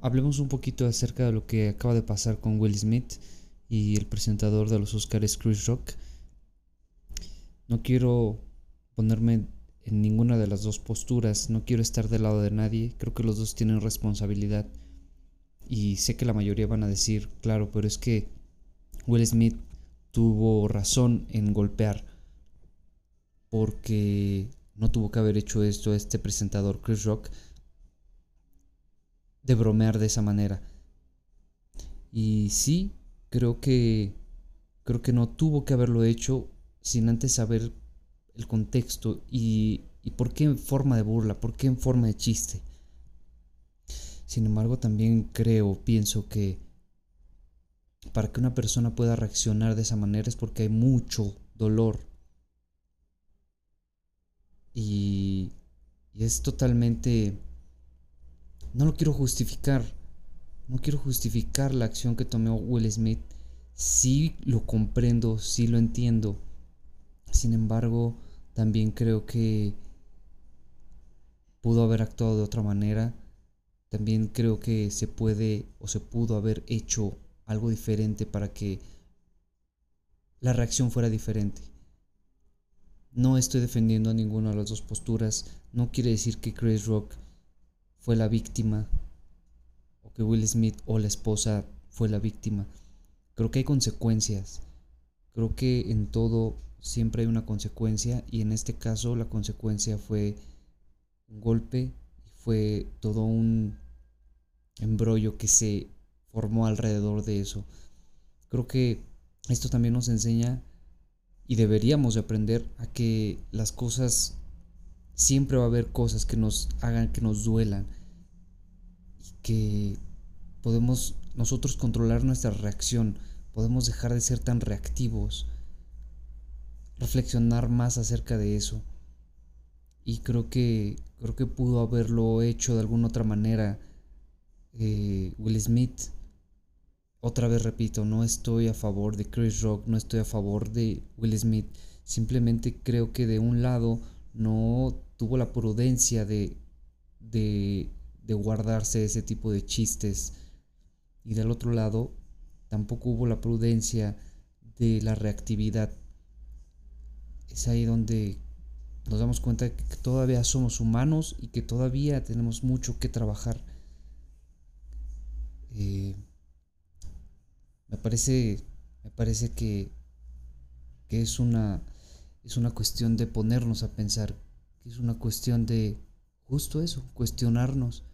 hablemos un poquito acerca de lo que acaba de pasar con Will Smith y el presentador de los Oscars Chris Rock. No quiero ponerme en ninguna de las dos posturas, no quiero estar del lado de nadie, creo que los dos tienen responsabilidad. Y sé que la mayoría van a decir, claro, pero es que Will Smith tuvo razón en golpear porque no tuvo que haber hecho esto este presentador Chris Rock de bromear de esa manera. Y sí, creo que creo que no tuvo que haberlo hecho sin antes saber el contexto y, y por qué en forma de burla, por qué en forma de chiste. Sin embargo, también creo, pienso que para que una persona pueda reaccionar de esa manera es porque hay mucho dolor. Y, y es totalmente... No lo quiero justificar. No quiero justificar la acción que tomó Will Smith. Sí lo comprendo, sí lo entiendo. Sin embargo, también creo que pudo haber actuado de otra manera. También creo que se puede o se pudo haber hecho algo diferente para que la reacción fuera diferente. No estoy defendiendo a ninguna de las dos posturas. No quiere decir que Chris Rock fue la víctima o que Will Smith o la esposa fue la víctima. Creo que hay consecuencias. Creo que en todo siempre hay una consecuencia y en este caso la consecuencia fue un golpe y fue todo un embrollo que se formó alrededor de eso. Creo que esto también nos enseña y deberíamos de aprender a que las cosas siempre va a haber cosas que nos hagan que nos duelan y que podemos nosotros controlar nuestra reacción, podemos dejar de ser tan reactivos, reflexionar más acerca de eso. Y creo que creo que pudo haberlo hecho de alguna otra manera eh, Will Smith otra vez repito, no estoy a favor de Chris Rock, no estoy a favor de Will Smith. Simplemente creo que de un lado no tuvo la prudencia de, de, guardarse ese tipo de chistes. Y del otro lado tampoco hubo la prudencia de la reactividad. Es ahí donde nos damos cuenta que todavía somos humanos y que todavía tenemos mucho que trabajar. Eh, me parece, me parece que, que es, una, es una cuestión de ponernos a pensar, es una cuestión de justo eso, cuestionarnos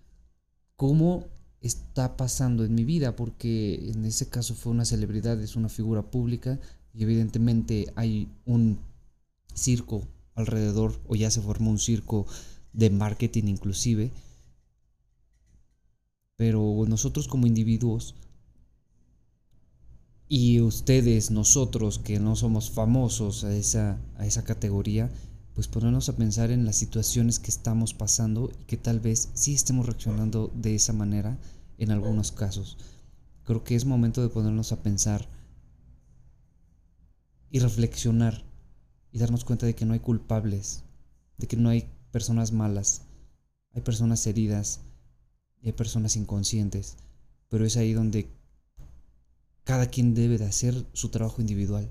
cómo está pasando en mi vida, porque en ese caso fue una celebridad, es una figura pública y evidentemente hay un circo alrededor, o ya se formó un circo de marketing inclusive, pero nosotros como individuos y ustedes, nosotros que no somos famosos a esa, a esa categoría, pues ponernos a pensar en las situaciones que estamos pasando y que tal vez sí estemos reaccionando de esa manera en algunos casos. Creo que es momento de ponernos a pensar y reflexionar y darnos cuenta de que no hay culpables, de que no hay personas malas, hay personas heridas y hay personas inconscientes, pero es ahí donde cada quien debe de hacer su trabajo individual.